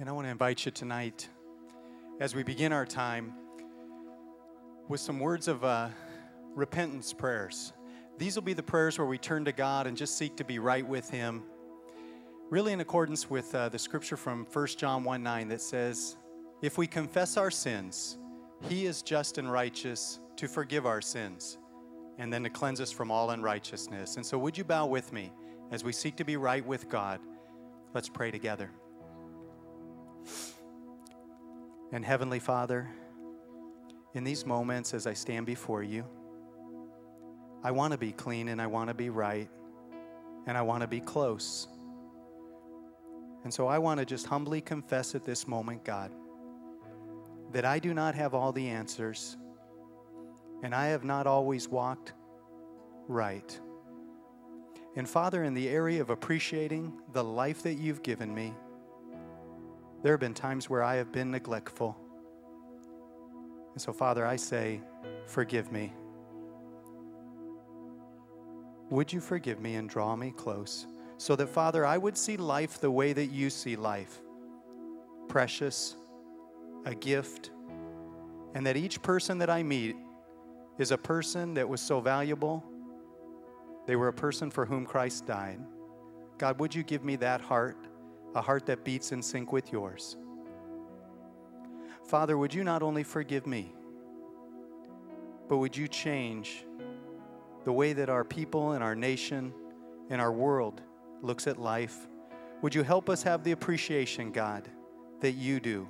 And I want to invite you tonight, as we begin our time, with some words of uh, repentance prayers. These will be the prayers where we turn to God and just seek to be right with Him, really in accordance with uh, the scripture from 1 John 1 9 that says, If we confess our sins, He is just and righteous to forgive our sins and then to cleanse us from all unrighteousness. And so, would you bow with me as we seek to be right with God? Let's pray together. And Heavenly Father, in these moments as I stand before you, I want to be clean and I want to be right and I want to be close. And so I want to just humbly confess at this moment, God, that I do not have all the answers and I have not always walked right. And Father, in the area of appreciating the life that you've given me, there have been times where I have been neglectful. And so, Father, I say, forgive me. Would you forgive me and draw me close so that, Father, I would see life the way that you see life precious, a gift, and that each person that I meet is a person that was so valuable. They were a person for whom Christ died. God, would you give me that heart, a heart that beats in sync with yours? Father, would you not only forgive me, but would you change the way that our people and our nation and our world looks at life? Would you help us have the appreciation, God, that you do?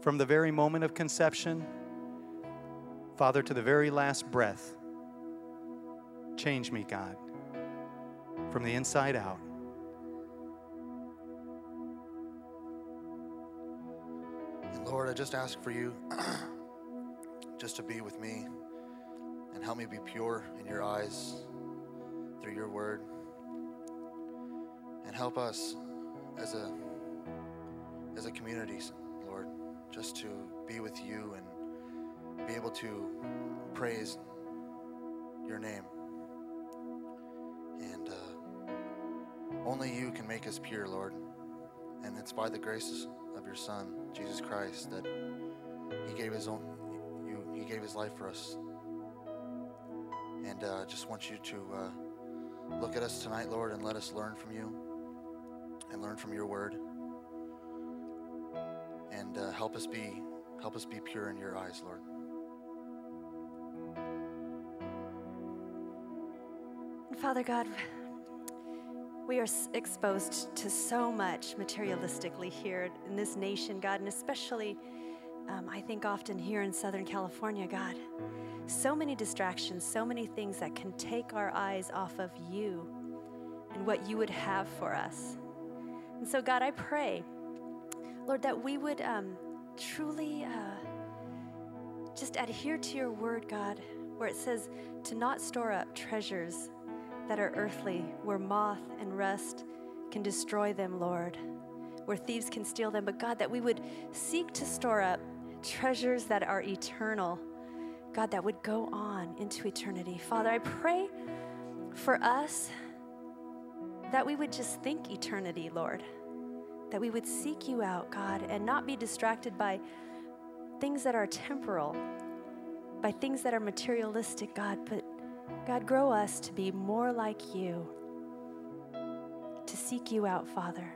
From the very moment of conception, Father, to the very last breath, change me, God, from the inside out. Lord, I just ask for you just to be with me and help me be pure in your eyes through your word. And help us as a as a community, Lord, just to be with you and be able to praise your name. And uh, only you can make us pure, Lord. And it's by the grace of your Son, Jesus Christ, that He gave His own, you, He gave His life for us. And uh, just want you to uh, look at us tonight, Lord, and let us learn from you and learn from your word. And uh, help us be help us be pure in your eyes, Lord. Father God, we are exposed to so much materialistically here in this nation, God, and especially, um, I think, often here in Southern California, God. So many distractions, so many things that can take our eyes off of you and what you would have for us. And so, God, I pray, Lord, that we would um, truly uh, just adhere to your word, God, where it says to not store up treasures that are earthly, where moth and rust can destroy them, Lord, where thieves can steal them, but God, that we would seek to store up treasures that are eternal, God, that would go on into eternity. Father, I pray for us that we would just think eternity, Lord, that we would seek you out, God, and not be distracted by things that are temporal, by things that are materialistic, God, but God, grow us to be more like you, to seek you out, Father.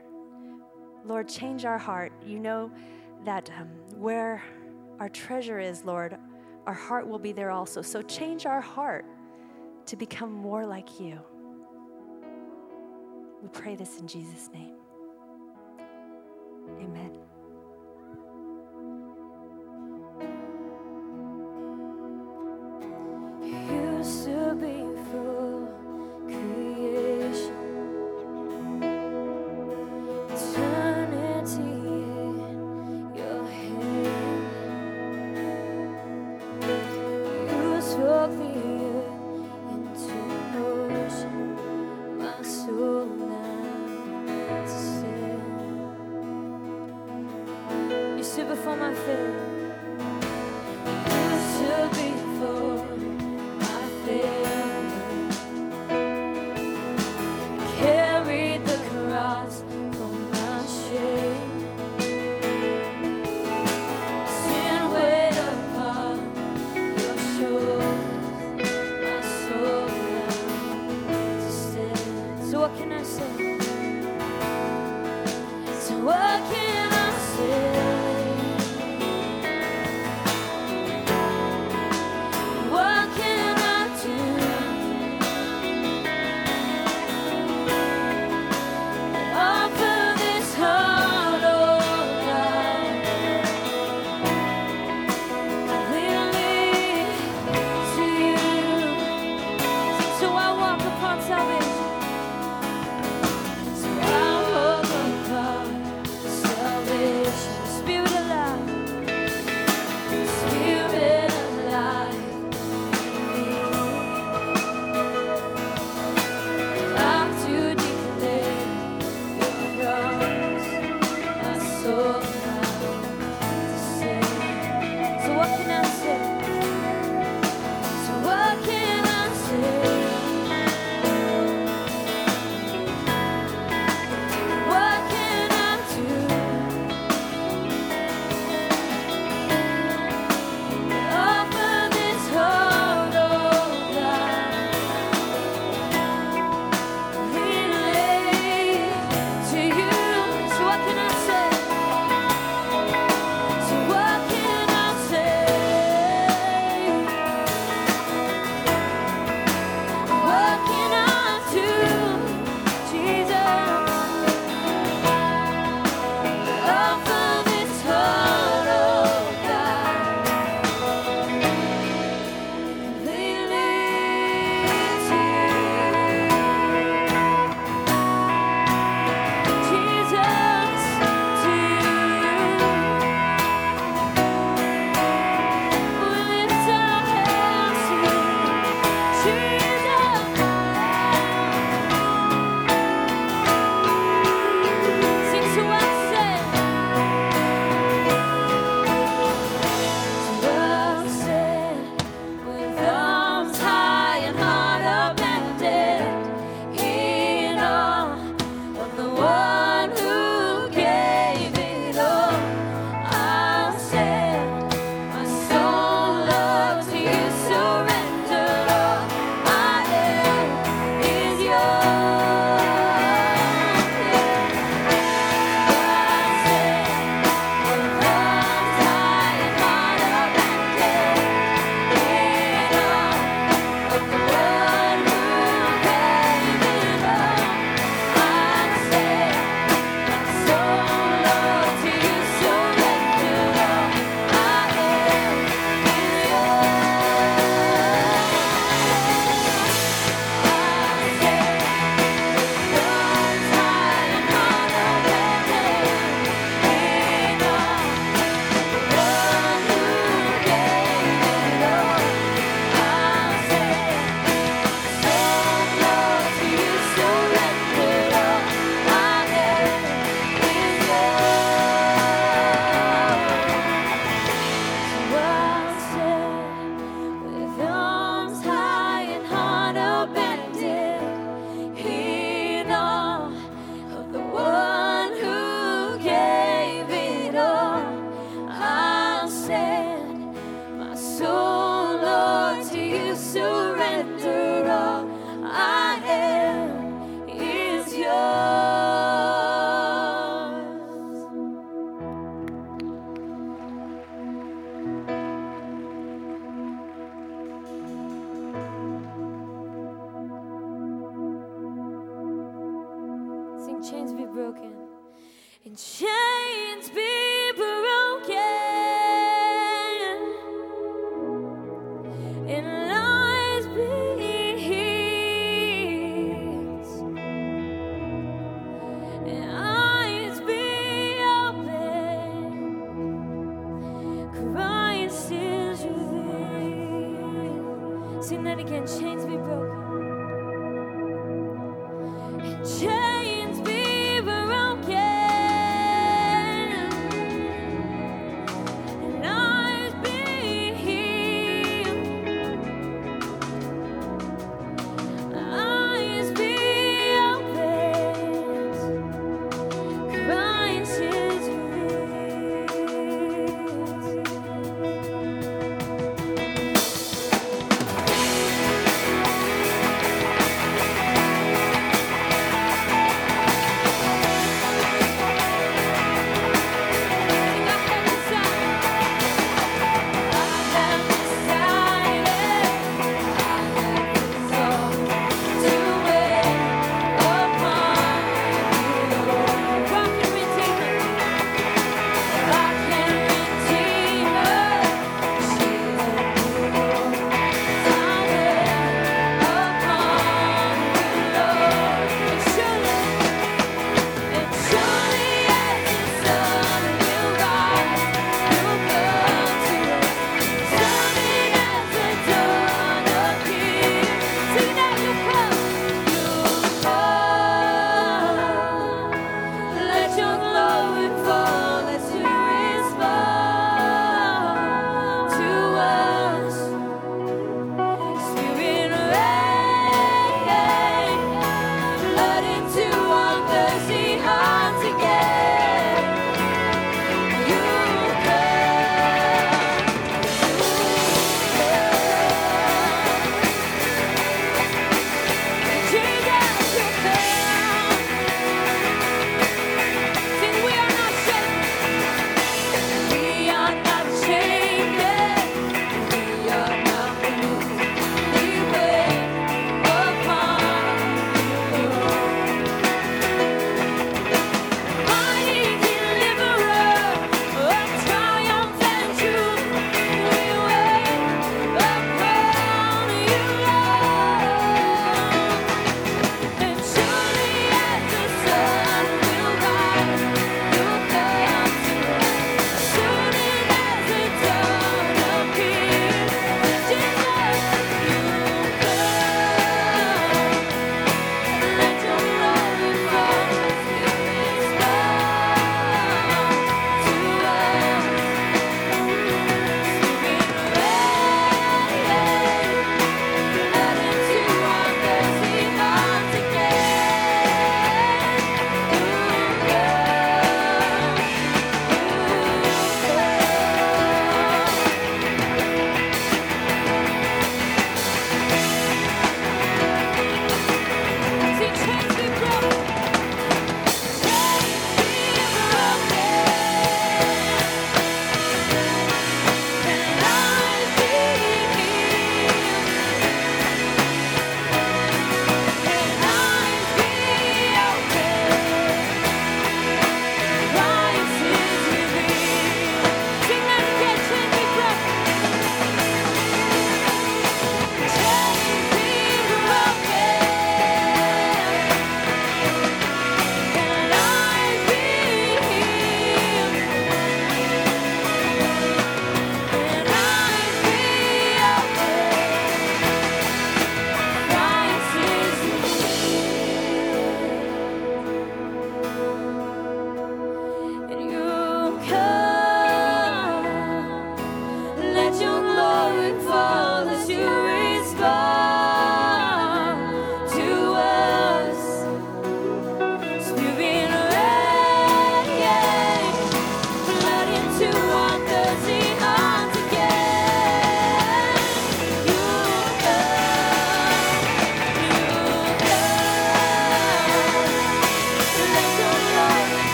Lord, change our heart. You know that um, where our treasure is, Lord, our heart will be there also. So change our heart to become more like you. We pray this in Jesus' name. Amen.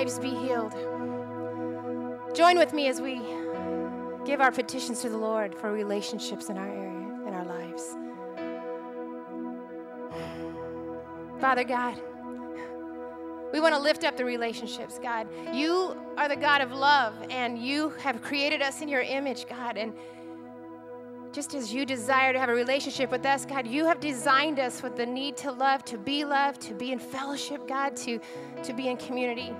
Lives be healed. Join with me as we give our petitions to the Lord for relationships in our area, in our lives. Father God, we want to lift up the relationships, God. You are the God of love, and you have created us in your image, God. And just as you desire to have a relationship with us, God, you have designed us with the need to love, to be loved, to be in fellowship, God, to, to be in community.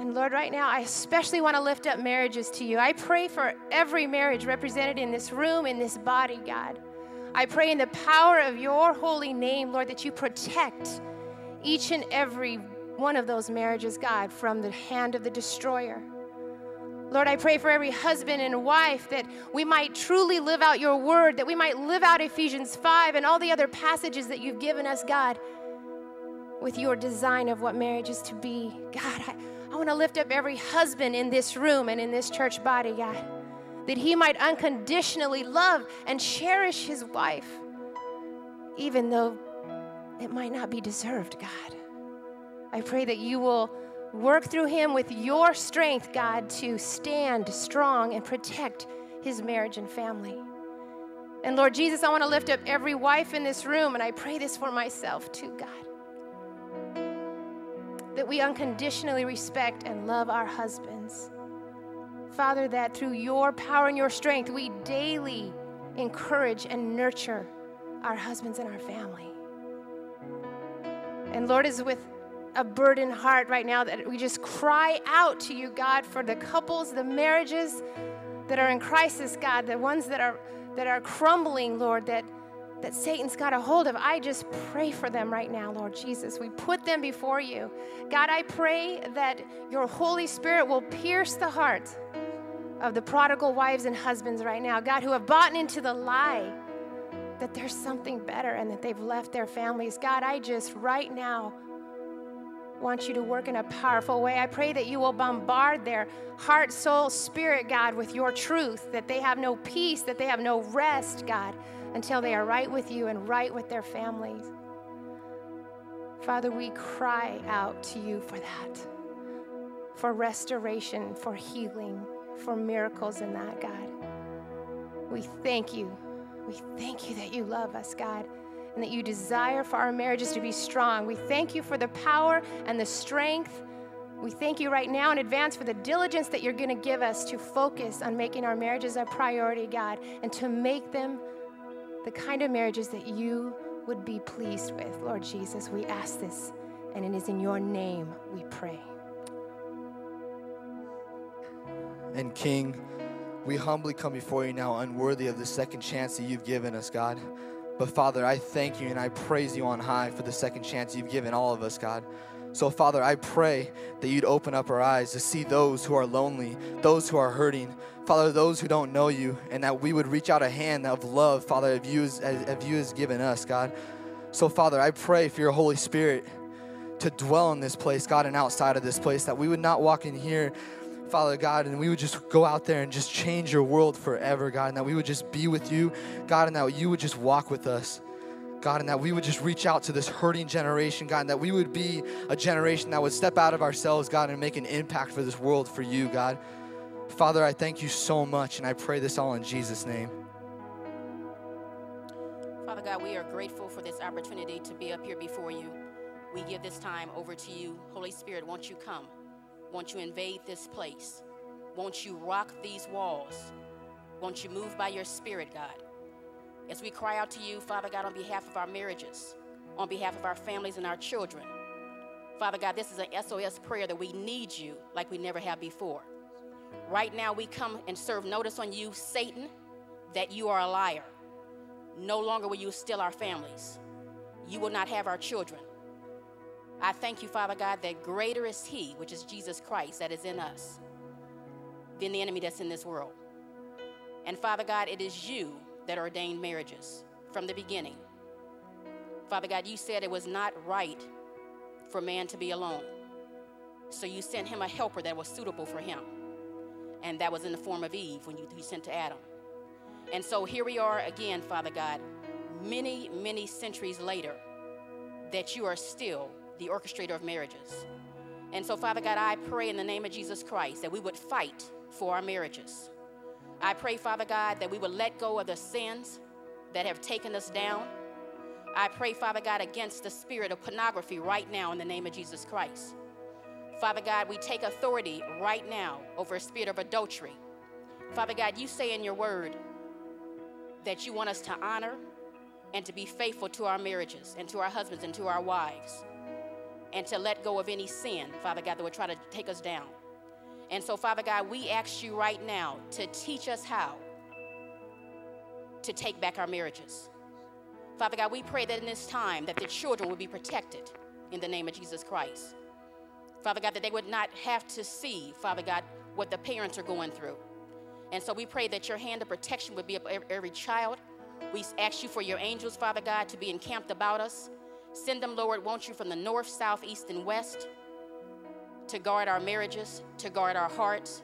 And Lord, right now, I especially want to lift up marriages to you. I pray for every marriage represented in this room, in this body, God. I pray in the power of your holy name, Lord, that you protect each and every one of those marriages, God, from the hand of the destroyer. Lord, I pray for every husband and wife that we might truly live out your word, that we might live out Ephesians 5 and all the other passages that you've given us, God, with your design of what marriage is to be. God, I, I want to lift up every husband in this room and in this church body, God, that he might unconditionally love and cherish his wife, even though it might not be deserved, God. I pray that you will work through him with your strength, God, to stand strong and protect his marriage and family. And Lord Jesus, I want to lift up every wife in this room, and I pray this for myself too, God. That we unconditionally respect and love our husbands. Father, that through your power and your strength, we daily encourage and nurture our husbands and our family. And Lord is with a burdened heart right now that we just cry out to you, God, for the couples, the marriages that are in crisis, God, the ones that are that are crumbling, Lord, that that Satan's got a hold of. I just pray for them right now, Lord Jesus. We put them before you. God, I pray that your Holy Spirit will pierce the heart of the prodigal wives and husbands right now, God, who have bought into the lie that there's something better and that they've left their families. God, I just right now want you to work in a powerful way. I pray that you will bombard their heart, soul, spirit, God, with your truth, that they have no peace, that they have no rest, God, until they are right with you and right with their families. Father, we cry out to you for that, for restoration, for healing, for miracles in that, God. We thank you we thank you that you love us, God, and that you desire for our marriages to be strong. We thank you for the power and the strength. We thank you right now in advance for the diligence that you're going to give us to focus on making our marriages a priority, God, and to make them the kind of marriages that you would be pleased with. Lord Jesus, we ask this, and it is in your name we pray. And King, we humbly come before you now, unworthy of the second chance that you've given us, God. But Father, I thank you and I praise you on high for the second chance you've given all of us, God. So, Father, I pray that you'd open up our eyes to see those who are lonely, those who are hurting, Father, those who don't know you, and that we would reach out a hand of love, Father, of you, as, of you has given us, God. So, Father, I pray for your Holy Spirit to dwell in this place, God, and outside of this place, that we would not walk in here Father God, and we would just go out there and just change your world forever, God, and that we would just be with you, God, and that you would just walk with us. God, and that we would just reach out to this hurting generation, God, and that we would be a generation that would step out of ourselves, God, and make an impact for this world for you, God. Father, I thank you so much, and I pray this all in Jesus' name. Father God, we are grateful for this opportunity to be up here before you. We give this time over to you. Holy Spirit, won't you come? Won't you invade this place? Won't you rock these walls? Won't you move by your spirit, God? As we cry out to you, Father God, on behalf of our marriages, on behalf of our families and our children, Father God, this is an SOS prayer that we need you like we never have before. Right now, we come and serve notice on you, Satan, that you are a liar. No longer will you steal our families. You will not have our children. I thank you, Father God, that greater is He, which is Jesus Christ, that is in us, than the enemy that's in this world. And Father God, it is you that ordained marriages from the beginning. Father God, you said it was not right for man to be alone. So you sent him a helper that was suitable for him. And that was in the form of Eve when you, you sent to Adam. And so here we are again, Father God, many, many centuries later, that you are still the orchestrator of marriages. And so, Father God, I pray in the name of Jesus Christ that we would fight for our marriages. I pray, Father God, that we would let go of the sins that have taken us down. I pray, Father God, against the spirit of pornography right now in the name of Jesus Christ. Father God, we take authority right now over a spirit of adultery. Father God, you say in your word that you want us to honor and to be faithful to our marriages and to our husbands and to our wives and to let go of any sin, Father God, that would try to take us down. And so, Father God, we ask you right now to teach us how to take back our marriages. Father God, we pray that in this time that the children will be protected in the name of Jesus Christ. Father God, that they would not have to see, Father God, what the parents are going through. And so we pray that your hand of protection would be up every child. We ask you for your angels, Father God, to be encamped about us. Send them, Lord, won't you, from the north, south, east, and west to guard our marriages, to guard our hearts,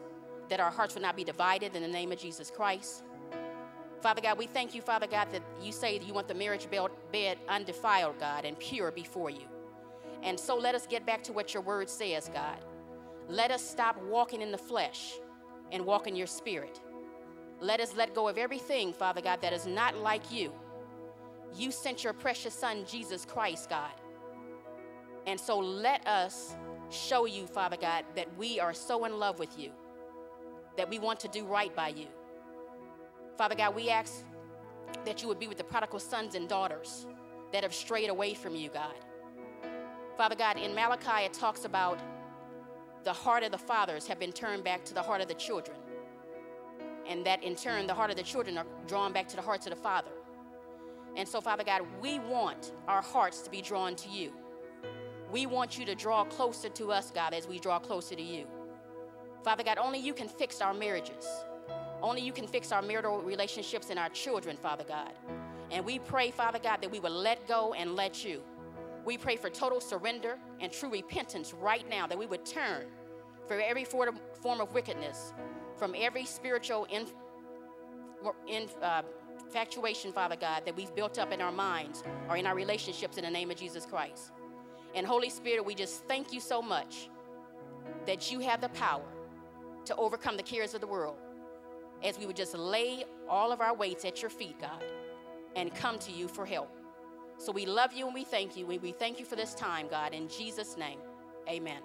that our hearts would not be divided in the name of Jesus Christ. Father God, we thank you, Father God, that you say that you want the marriage bed undefiled, God, and pure before you. And so let us get back to what your word says, God. Let us stop walking in the flesh and walk in your spirit. Let us let go of everything, Father God, that is not like you. You sent your precious Son, Jesus Christ, God. And so let us show you, Father God, that we are so in love with you, that we want to do right by you. Father God, we ask that you would be with the prodigal sons and daughters that have strayed away from you, God. Father God, in Malachi, it talks about the heart of the fathers have been turned back to the heart of the children. And that in turn, the heart of the children are drawn back to the hearts of the Father. And so, Father God, we want our hearts to be drawn to you. We want you to draw closer to us, God, as we draw closer to you. Father God, only you can fix our marriages. Only you can fix our marital relationships and our children, Father God. And we pray, Father God, that we will let go and let you. We pray for total surrender and true repentance right now, that we would turn for every form of wickedness, from every spiritual in, in, uh, infatuation, Father God, that we've built up in our minds or in our relationships in the name of Jesus Christ. And Holy Spirit, we just thank you so much that you have the power to overcome the cares of the world as we would just lay all of our weights at your feet, God, and come to you for help. So we love you and we thank you. We thank you for this time, God. In Jesus' name, amen.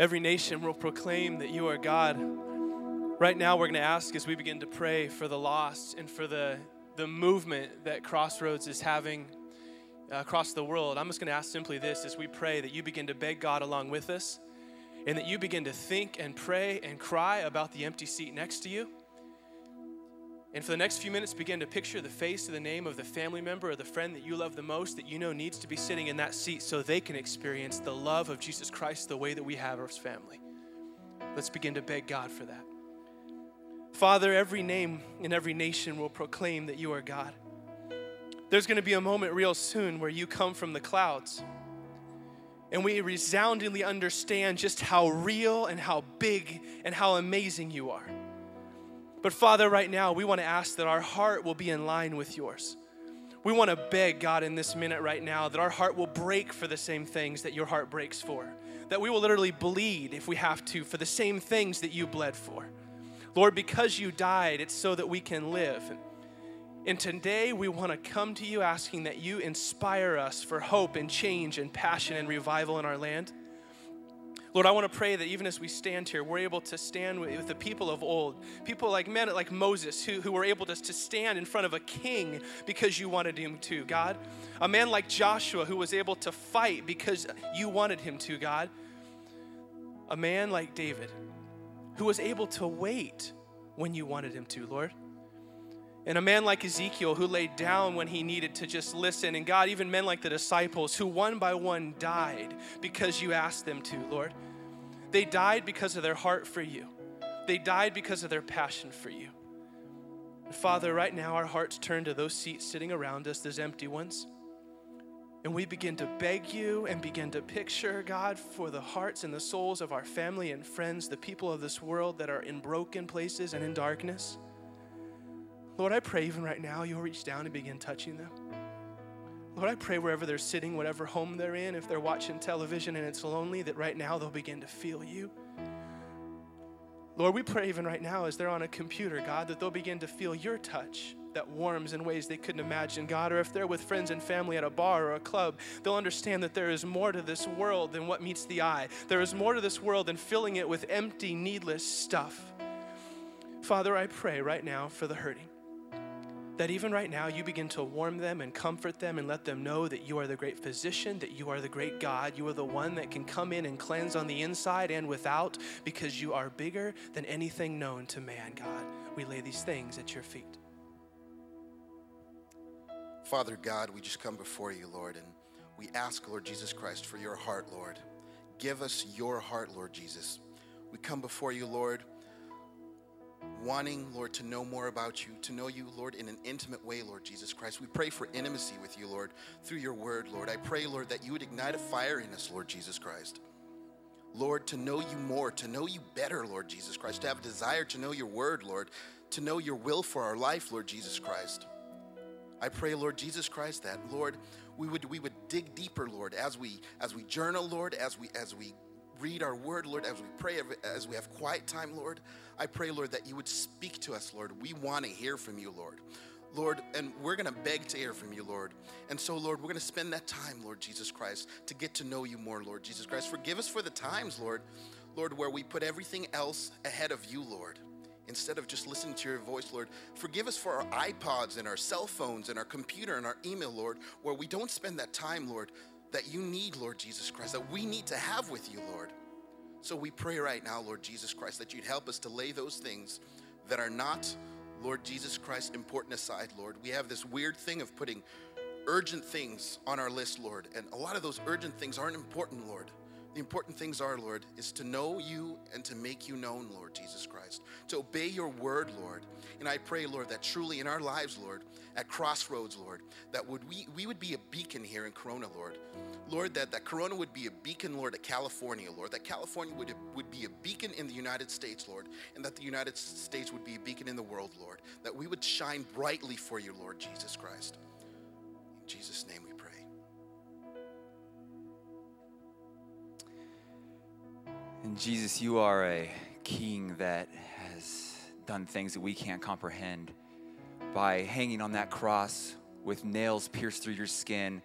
Every nation will proclaim that you are God. Right now, we're going to ask as we begin to pray for the lost and for the, the movement that Crossroads is having uh, across the world. I'm just going to ask simply this as we pray that you begin to beg God along with us and that you begin to think and pray and cry about the empty seat next to you and for the next few minutes, begin to picture the face or the name of the family member or the friend that you love the most that you know needs to be sitting in that seat so they can experience the love of Jesus Christ the way that we have as family. Let's begin to beg God for that. Father, every name in every nation will proclaim that you are God. There's going to be a moment real soon where you come from the clouds and we resoundingly understand just how real and how big and how amazing you are. But Father, right now, we want to ask that our heart will be in line with yours. We want to beg God in this minute right now that our heart will break for the same things that your heart breaks for. That we will literally bleed if we have to for the same things that you bled for. Lord, because you died, it's so that we can live. And today we want to come to you asking that you inspire us for hope and change and passion and revival in our land. Lord, I want to pray that even as we stand here, we're able to stand with, the people of old, people like men like Moses, who, who were able to, to stand in front of a king because you wanted him to, God. A man like Joshua, who was able to fight because you wanted him to, God. A man like David, who was able to wait when you wanted him to, Lord. And a man like Ezekiel who laid down when he needed to just listen. And God, even men like the disciples who one by one died because you asked them to, Lord. They died because of their heart for you, they died because of their passion for you. Father, right now our hearts turn to those seats sitting around us, those empty ones. And we begin to beg you and begin to picture, God, for the hearts and the souls of our family and friends, the people of this world that are in broken places and in darkness. Lord, I pray even right now you'll reach down and begin touching them. Lord, I pray wherever they're sitting, whatever home they're in, if they're watching television and it's lonely, that right now they'll begin to feel you. Lord, we pray even right now as they're on a computer, God, that they'll begin to feel your touch that warms in ways they couldn't imagine, God. Or if they're with friends and family at a bar or a club, they'll understand that there is more to this world than what meets the eye. There is more to this world than filling it with empty, needless stuff. Father, I pray right now for the hurting that even right now you begin to warm them and comfort them and let them know that you are the great physician, that you are the great God. You are the one that can come in and cleanse on the inside and without because you are bigger than anything known to man, God. We lay these things at your feet. Father God, we just come before you, Lord, and we ask, Lord Jesus Christ, for your heart, Lord. Give us your heart, Lord Jesus. We come before you, Lord wanting, Lord, to know more about you, to know you, Lord, in an intimate way, Lord Jesus Christ. We pray for intimacy with you, Lord, through your word, Lord. I pray, Lord, that you would ignite a fire in us, Lord Jesus Christ. Lord, to know you more, to know you better, Lord Jesus Christ, to have a desire to know your word, Lord, to know your will for our life, Lord Jesus Christ. I pray, Lord Jesus Christ, that Lord, we would we would dig deeper, Lord, as we as we journal, Lord, as we as we read our word, Lord, as we pray, as we have quiet time, Lord. I pray, Lord, that you would speak to us, Lord. We want to hear from you, Lord. Lord, and we're going to beg to hear from you, Lord. And so, Lord, we're going to spend that time, Lord Jesus Christ, to get to know you more, Lord Jesus Christ. Forgive us for the times, Lord, Lord, where we put everything else ahead of you, Lord, instead of just listening to your voice, Lord. Forgive us for our iPods and our cell phones and our computer and our email, Lord, where we don't spend that time, Lord, that you need, Lord Jesus Christ, that we need to have with you, Lord. So we pray right now, Lord Jesus Christ, that you'd help us to lay those things that are not, Lord Jesus Christ, important aside, Lord. We have this weird thing of putting urgent things on our list, Lord, and a lot of those urgent things aren't important, Lord. The important things are, Lord, is to know you and to make you known, Lord Jesus Christ, to obey your word, Lord. And I pray, Lord, that truly in our lives, Lord, at Crossroads, Lord, that would we, we would be a beacon here in Corona, Lord. Lord, that, that Corona would be a beacon, Lord, at California, Lord, that California would, would be a beacon in the United States, Lord, and that the United States would be a beacon in the world, Lord, that we would shine brightly for you, Lord Jesus Christ. In Jesus' name we pray. And Jesus, you are a king that has done things that we can't comprehend. By hanging on that cross with nails pierced through your skin,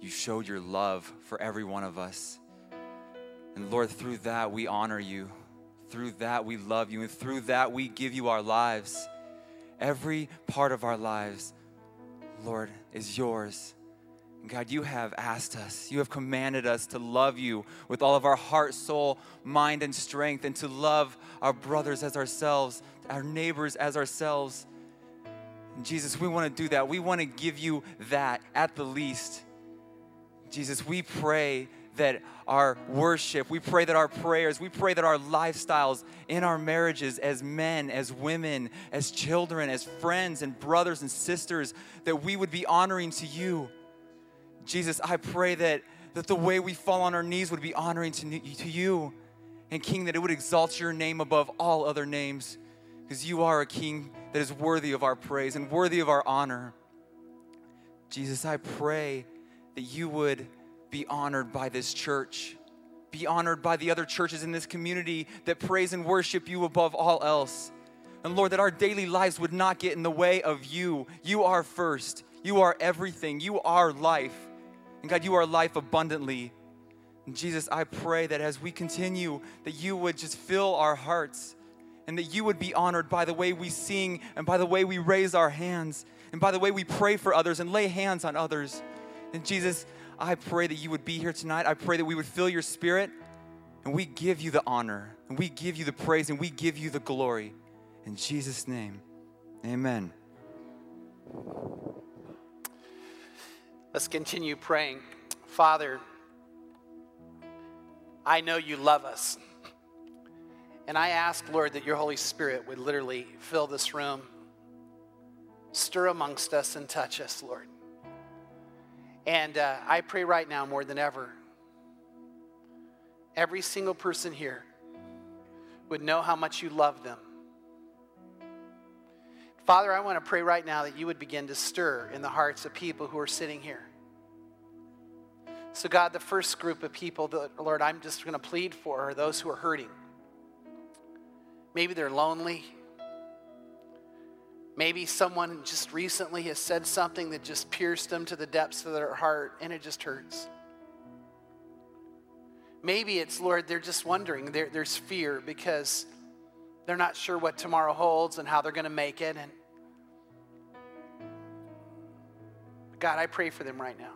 you showed your love for every one of us. And Lord, through that we honor you. Through that we love you. And through that we give you our lives. Every part of our lives, Lord, is yours. God, you have asked us, you have commanded us to love you with all of our heart, soul, mind, and strength, and to love our brothers as ourselves, our neighbors as ourselves. Jesus, we want to do that. We want to give you that at the least. Jesus, we pray that our worship, we pray that our prayers, we pray that our lifestyles in our marriages as men, as women, as children, as friends and brothers and sisters, that we would be honoring to you. Jesus, I pray that, that the way we fall on our knees would be honoring to, to you. And King, that it would exalt your name above all other names, because you are a King that is worthy of our praise and worthy of our honor. Jesus, I pray that you would be honored by this church, be honored by the other churches in this community that praise and worship you above all else. And Lord, that our daily lives would not get in the way of you. You are first, you are everything, you are life. And God, you are life abundantly. And Jesus, I pray that as we continue, that you would just fill our hearts and that you would be honored by the way we sing and by the way we raise our hands and by the way we pray for others and lay hands on others. And Jesus, I pray that you would be here tonight. I pray that we would feel your spirit and we give you the honor and we give you the praise and we give you the glory. In Jesus' name, amen. Let's continue praying. Father, I know you love us. And I ask, Lord, that your Holy Spirit would literally fill this room, stir amongst us, and touch us, Lord. And uh, I pray right now more than ever, every single person here would know how much you love them. Father, I want to pray right now that you would begin to stir in the hearts of people who are sitting here. So, God, the first group of people that, Lord, I'm just going to plead for are those who are hurting. Maybe they're lonely. Maybe someone just recently has said something that just pierced them to the depths of their heart and it just hurts. Maybe it's, Lord, they're just wondering. There, there's fear because they're not sure what tomorrow holds and how they're going to make it. And God, I pray for them right now.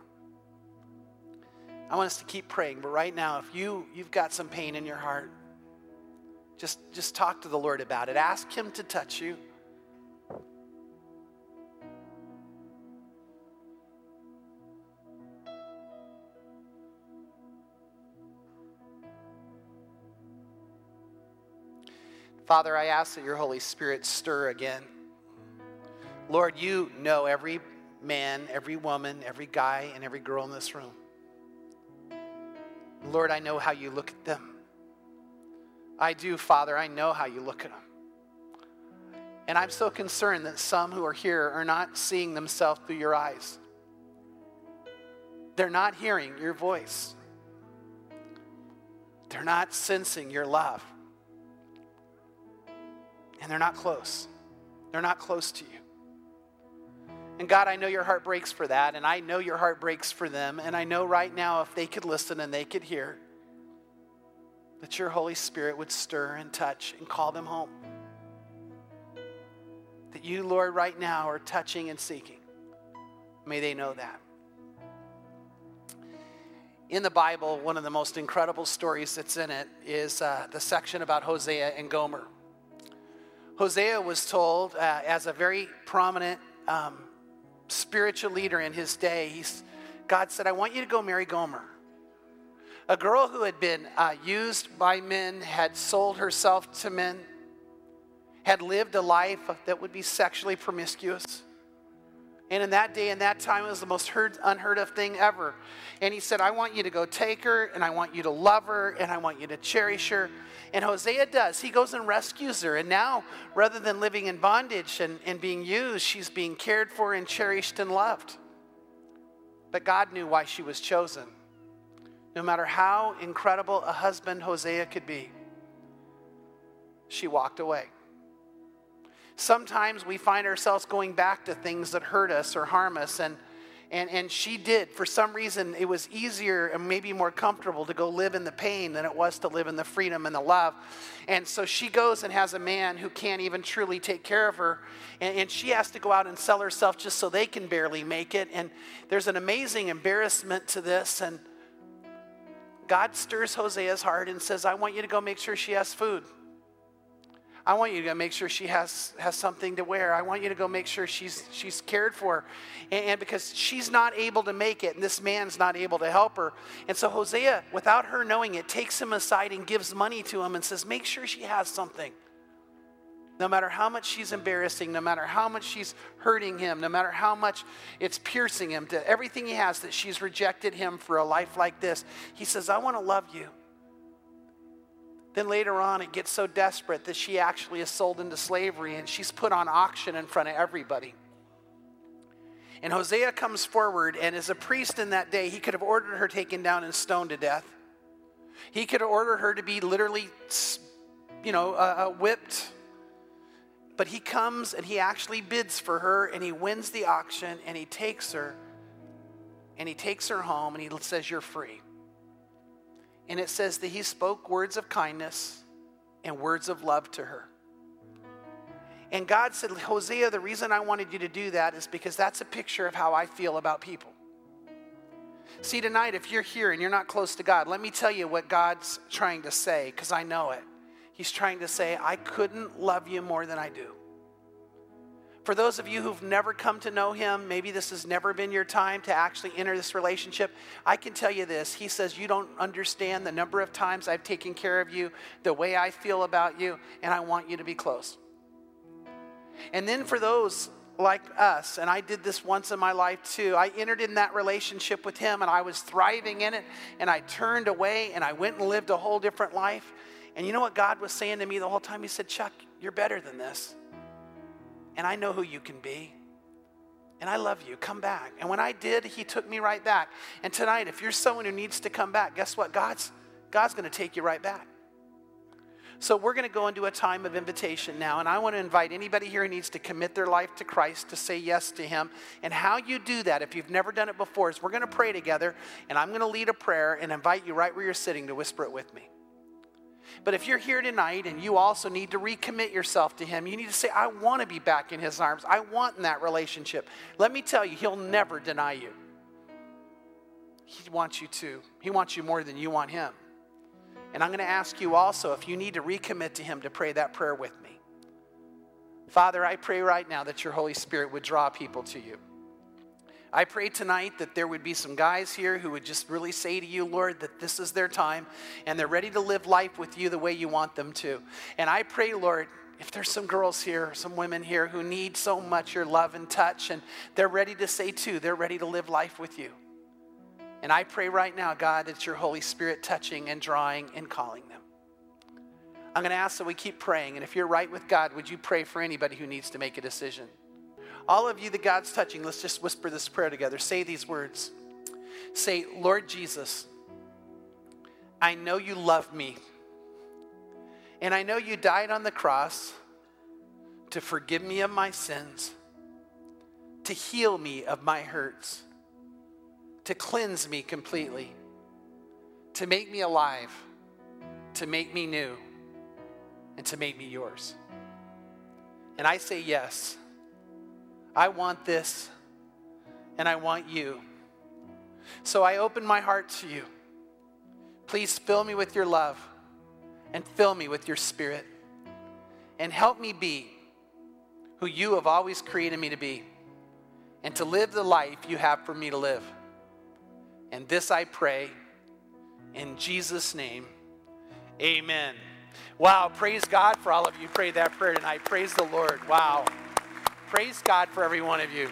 I want us to keep praying, but right now, if you you've got some pain in your heart, just just talk to the Lord about it. Ask Him to touch you. Father, I ask that your Holy Spirit stir again. Lord, you know every man, every woman, every guy, and every girl in this room. Lord, I know how you look at them. I do, Father, I know how you look at them. And I'm so concerned that some who are here are not seeing themselves through your eyes. They're not hearing your voice. They're not sensing your love and they're not close. They're not close to you. And God, I know your heart breaks for that, and I know your heart breaks for them. And I know right now, if they could listen and they could hear, that your Holy Spirit would stir and touch and call them home. That you, Lord, right now are touching and seeking. May they know that. In the Bible, one of the most incredible stories that's in it is uh, the section about Hosea and Gomer. Hosea was told, uh, as a very prominent um, spiritual leader in his day, God said, I want you to go marry Gomer. A girl who had been uh, used by men, had sold herself to men, had lived a life that would be sexually promiscuous. And in that day and that time, it was the most heard, unheard of thing ever. And he said, I want you to go take her, and I want you to love her, and I want you to cherish her. And Hosea does. He goes and rescues her. And now, rather than living in bondage and, and being used, she's being cared for and cherished and loved. But God knew why she was chosen. No matter how incredible a husband Hosea could be, she walked away. Sometimes we find ourselves going back to things that hurt us or harm us, and and, and she did. For some reason, it was easier and maybe more comfortable to go live in the pain than it was to live in the freedom and the love. And so she goes and has a man who can't even truly take care of her. And, and she has to go out and sell herself just so they can barely make it. And there's an amazing embarrassment to this. And God stirs Hosea's heart and says, I want you to go make sure she has food. I want you to go make sure she has, has something to wear. I want you to go make sure she's, she's cared for. And, and because she's not able to make it, and this man's not able to help her. And so Hosea, without her knowing it, takes him aside and gives money to him and says, Make sure she has something. No matter how much she's embarrassing, no matter how much she's hurting him, no matter how much it's piercing him, to everything he has that she's rejected him for a life like this, he says, I want to love you. Then later on, it gets so desperate that she actually is sold into slavery and she's put on auction in front of everybody. And Hosea comes forward, and as a priest in that day, he could have ordered her taken down and stoned to death. He could ordered her to be literally, you know, uh, uh, whipped. But he comes and he actually bids for her, and he wins the auction, and he takes her, and he takes her home, and he says, You're free. And it says that he spoke words of kindness and words of love to her. And God said, Hosea, the reason I wanted you to do that is because that's a picture of how I feel about people. See, tonight, if you're here and you're not close to God, let me tell you what God's trying to say, because I know it. He's trying to say, I couldn't love you more than I do. For those of you who've never come to know him, maybe this has never been your time to actually enter this relationship, I can tell you this. He says, You don't understand the number of times I've taken care of you, the way I feel about you, and I want you to be close. And then for those like us, and I did this once in my life too, I entered in that relationship with him and I was thriving in it, and I turned away and I went and lived a whole different life. And you know what God was saying to me the whole time? He said, Chuck, you're better than this and I know who you can be. And I love you. Come back. And when I did, he took me right back. And tonight, if you're someone who needs to come back, guess what? God's, God's going to take you right back. So we're going to go into a time of invitation now. And I want to invite anybody here who needs to commit their life to Christ to say yes to him. And how you do that, if you've never done it before, is we're going to pray together. And I'm going to lead a prayer and invite you right where you're sitting to whisper it with me. But if you're here tonight and you also need to recommit yourself to Him, you need to say, I want to be back in His arms. I want in that relationship. Let me tell you, He'll never deny you. He wants you to. He wants you more than you want Him. And I'm going to ask you also if you need to recommit to Him to pray that prayer with me. Father, I pray right now that your Holy Spirit would draw people to you. I pray tonight that there would be some guys here who would just really say to you, Lord, that this is their time and they're ready to live life with you the way you want them to. And I pray, Lord, if there's some girls here, some women here who need so much your love and touch, and they're ready to say too, they're ready to live life with you. And I pray right now, God, that your Holy Spirit touching and drawing and calling them. I'm going to ask that we keep praying. And if you're right with God, would you pray for anybody who needs to make a decision? All of you that God's touching, let's just whisper this prayer together. Say these words Say, Lord Jesus, I know you love me. And I know you died on the cross to forgive me of my sins, to heal me of my hurts, to cleanse me completely, to make me alive, to make me new, and to make me yours. And I say yes. I want this and I want you. So I open my heart to you. Please fill me with your love and fill me with your spirit and help me be who you have always created me to be and to live the life you have for me to live. And this I pray in Jesus' name. Amen. Wow, praise God for all of you. Pray that prayer tonight. Praise the Lord. Wow. Praise God for every one of you.